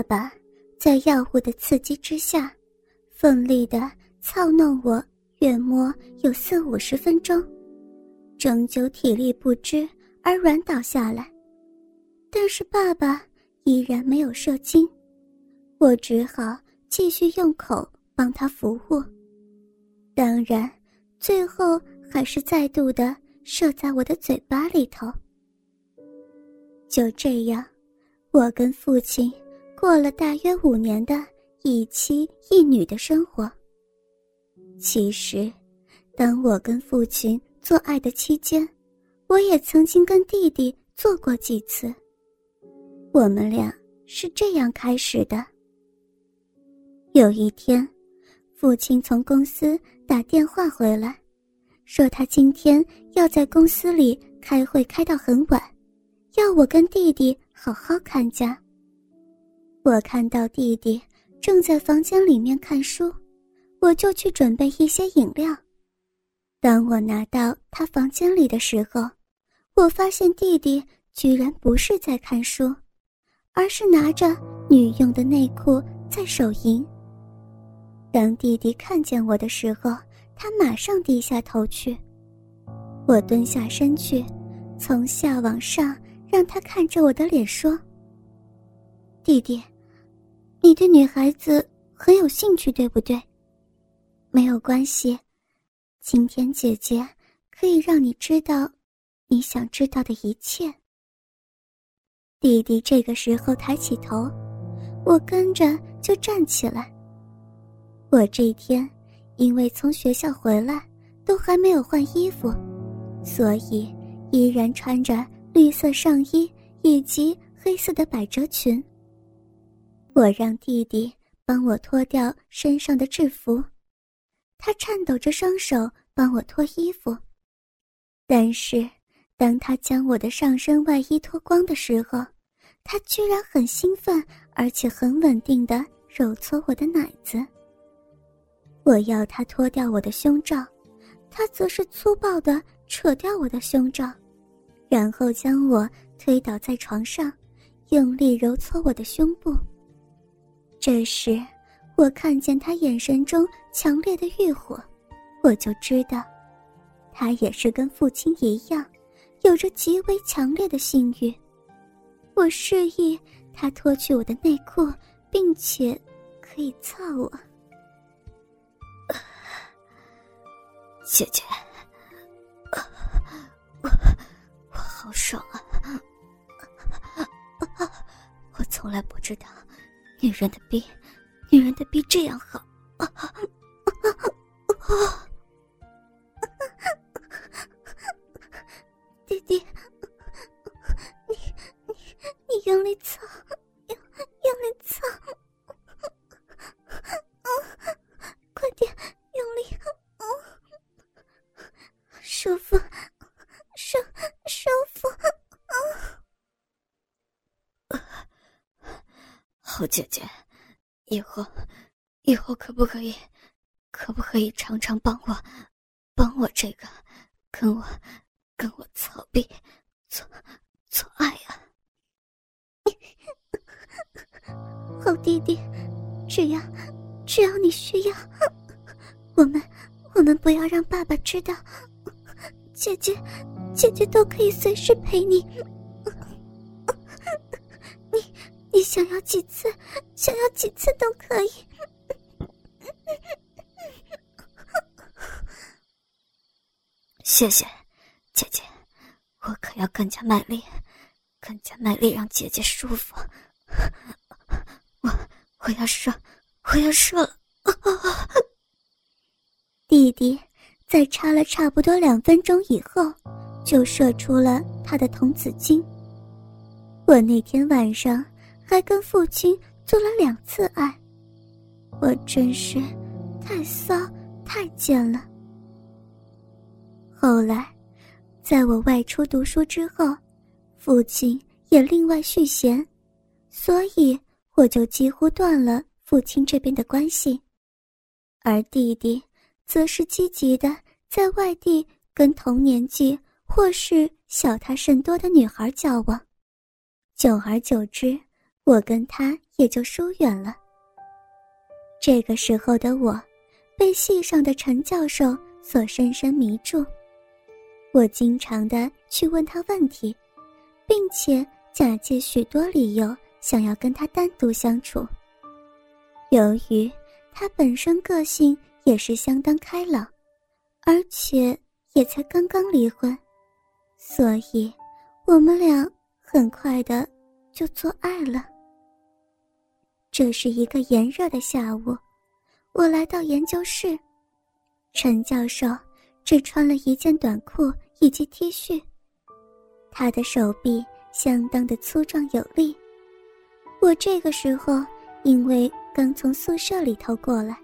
爸爸在药物的刺激之下，奋力的操弄我，约摸有四五十分钟，终究体力不支而软倒下来。但是爸爸依然没有射精，我只好继续用口帮他服务。当然，最后还是再度的射在我的嘴巴里头。就这样，我跟父亲过了大约五年的一妻一女的生活。其实，当我跟父亲做爱的期间，我也曾经跟弟弟做过几次。我们俩是这样开始的。有一天。父亲从公司打电话回来，说他今天要在公司里开会开到很晚，要我跟弟弟好好看家。我看到弟弟正在房间里面看书，我就去准备一些饮料。当我拿到他房间里的时候，我发现弟弟居然不是在看书，而是拿着女用的内裤在手淫。当弟弟看见我的时候，他马上低下头去。我蹲下身去，从下往上让他看着我的脸说：“弟弟，你对女孩子很有兴趣，对不对？没有关系，今天姐姐可以让你知道你想知道的一切。”弟弟这个时候抬起头，我跟着就站起来。我这一天，因为从学校回来，都还没有换衣服，所以依然穿着绿色上衣以及黑色的百褶裙。我让弟弟帮我脱掉身上的制服，他颤抖着双手帮我脱衣服。但是，当他将我的上身外衣脱光的时候，他居然很兴奋，而且很稳定的揉搓我的奶子。我要他脱掉我的胸罩，他则是粗暴的扯掉我的胸罩，然后将我推倒在床上，用力揉搓我的胸部。这时，我看见他眼神中强烈的欲火，我就知道，他也是跟父亲一样，有着极为强烈的性欲。我示意他脱去我的内裤，并且可以操我。姐姐，我我好爽啊！我从来不知道，女人的逼，女人的逼这样好。啊 弟弟，你你你用力操，用用力操！快点！舒服，舒舒服啊！姐姐，以后以后可不可以，可不可以常常帮我，帮我这个，跟我跟我操逼，做做爱呀？好弟弟，只要只要你需要，我们我们不要让爸爸知道。姐姐，姐姐都可以随时陪你。你，想要几次，想要几次都可以。谢谢，姐姐，我可要更加卖力，更加卖力，让姐姐舒服。我，我要射，我要射了。弟弟。在插了差不多两分钟以后，就射出了他的童子精。我那天晚上还跟父亲做了两次爱，我真是太骚太贱了。后来，在我外出读书之后，父亲也另外续弦，所以我就几乎断了父亲这边的关系，而弟弟。则是积极的在外地跟同年纪或是小他甚多的女孩交往，久而久之，我跟他也就疏远了。这个时候的我，被戏上的陈教授所深深迷住。我经常的去问他问题，并且假借许多理由想要跟他单独相处。由于他本身个性也是相当开朗，而且也才刚刚离婚，所以我们俩很快的就做爱了。这是一个炎热的下午，我来到研究室，陈教授只穿了一件短裤以及 T 恤，他的手臂相当的粗壮有力。我这个时候因为刚从宿舍里头过来，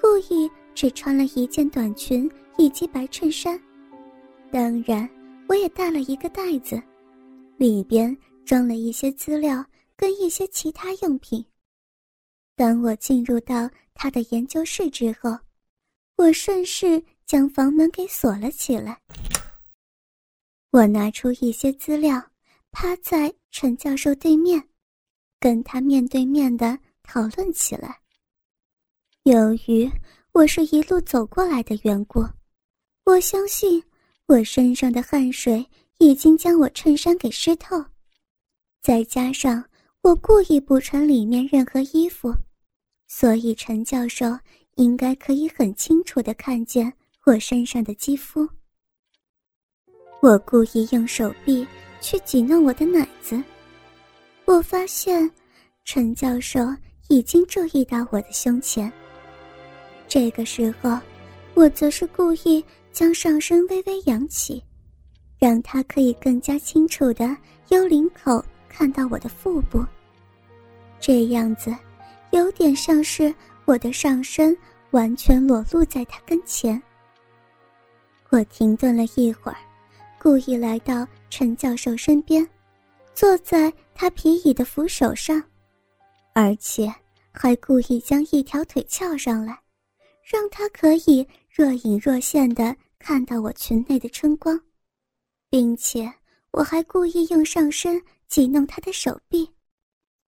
故意只穿了一件短裙以及白衬衫，当然我也带了一个袋子，里边装了一些资料跟一些其他用品。当我进入到他的研究室之后，我顺势将房门给锁了起来。我拿出一些资料，趴在陈教授对面，跟他面对面的讨论起来。由于我是一路走过来的缘故，我相信我身上的汗水已经将我衬衫给湿透，再加上我故意不穿里面任何衣服。所以，陈教授应该可以很清楚的看见我身上的肌肤。我故意用手臂去挤弄我的奶子，我发现陈教授已经注意到我的胸前。这个时候，我则是故意将上身微微扬起，让他可以更加清楚的由领口看到我的腹部。这样子。有点像是我的上身完全裸露在他跟前。我停顿了一会儿，故意来到陈教授身边，坐在他皮椅的扶手上，而且还故意将一条腿翘上来，让他可以若隐若现的看到我裙内的春光，并且我还故意用上身挤弄他的手臂。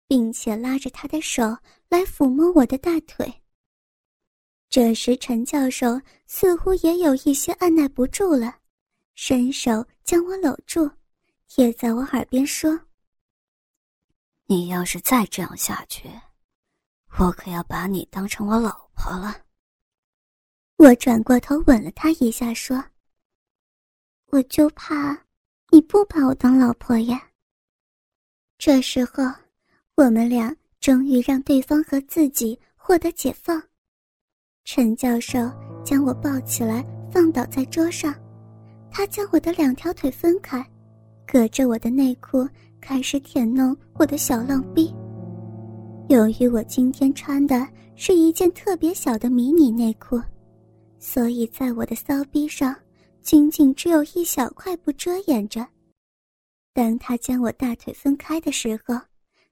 并且拉着他的手来抚摸我的大腿。这时，陈教授似乎也有一些按耐不住了，伸手将我搂住，贴在我耳边说：“你要是再这样下去，我可要把你当成我老婆了。”我转过头吻了他一下，说：“我就怕你不把我当老婆呀。”这时候。我们俩终于让对方和自己获得解放。陈教授将我抱起来，放倒在桌上，他将我的两条腿分开，隔着我的内裤开始舔弄我的小浪逼。由于我今天穿的是一件特别小的迷你内裤，所以在我的骚逼上仅仅只有一小块布遮掩着。当他将我大腿分开的时候，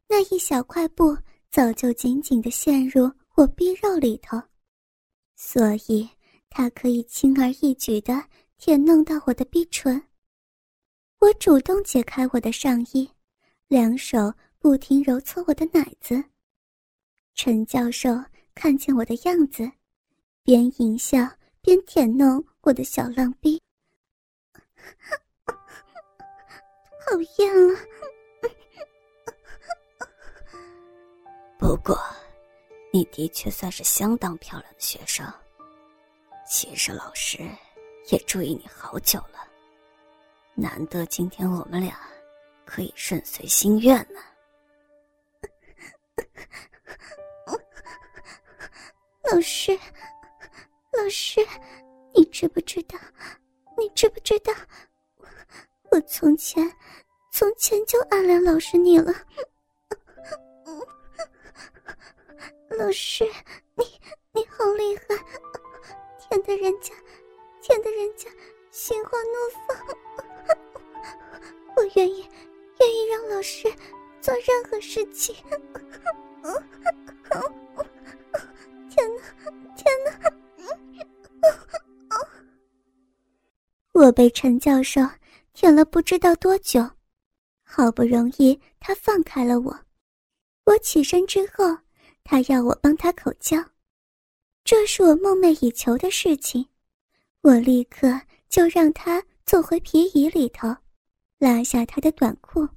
那一小块布早就紧紧的陷入我逼肉里头，所以他可以轻而易举的舔弄到我的逼唇。我主动解开我的上衣，两手不停揉搓我的奶子。陈教授看见我的样子，边淫笑边舔弄我的小浪逼，讨厌了。不过，你的确算是相当漂亮的学生。其实老师也注意你好久了，难得今天我们俩可以顺遂心愿呢。老师，老师，你知不知道？你知不知道？我从前，从前就暗恋老师你了。老师，你你好厉害，舔的人家，舔的人家心花怒放。我愿意，愿意让老师做任何事情。天哪，天哪！我被陈教授舔了不知道多久，好不容易他放开了我。我起身之后，他要我帮他口交，这是我梦寐以求的事情。我立刻就让他坐回皮椅里头，拉下他的短裤。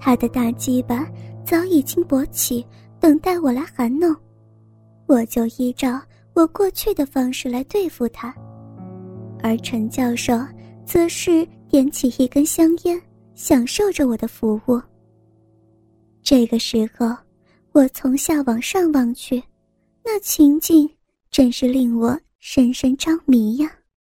他的大鸡巴早已经勃起，等待我来含弄。我就依照我过去的方式来对付他，而陈教授则是点起一根香烟，享受着我的服务。这个时候，我从下往上望去，那情景真是令我深深着迷呀。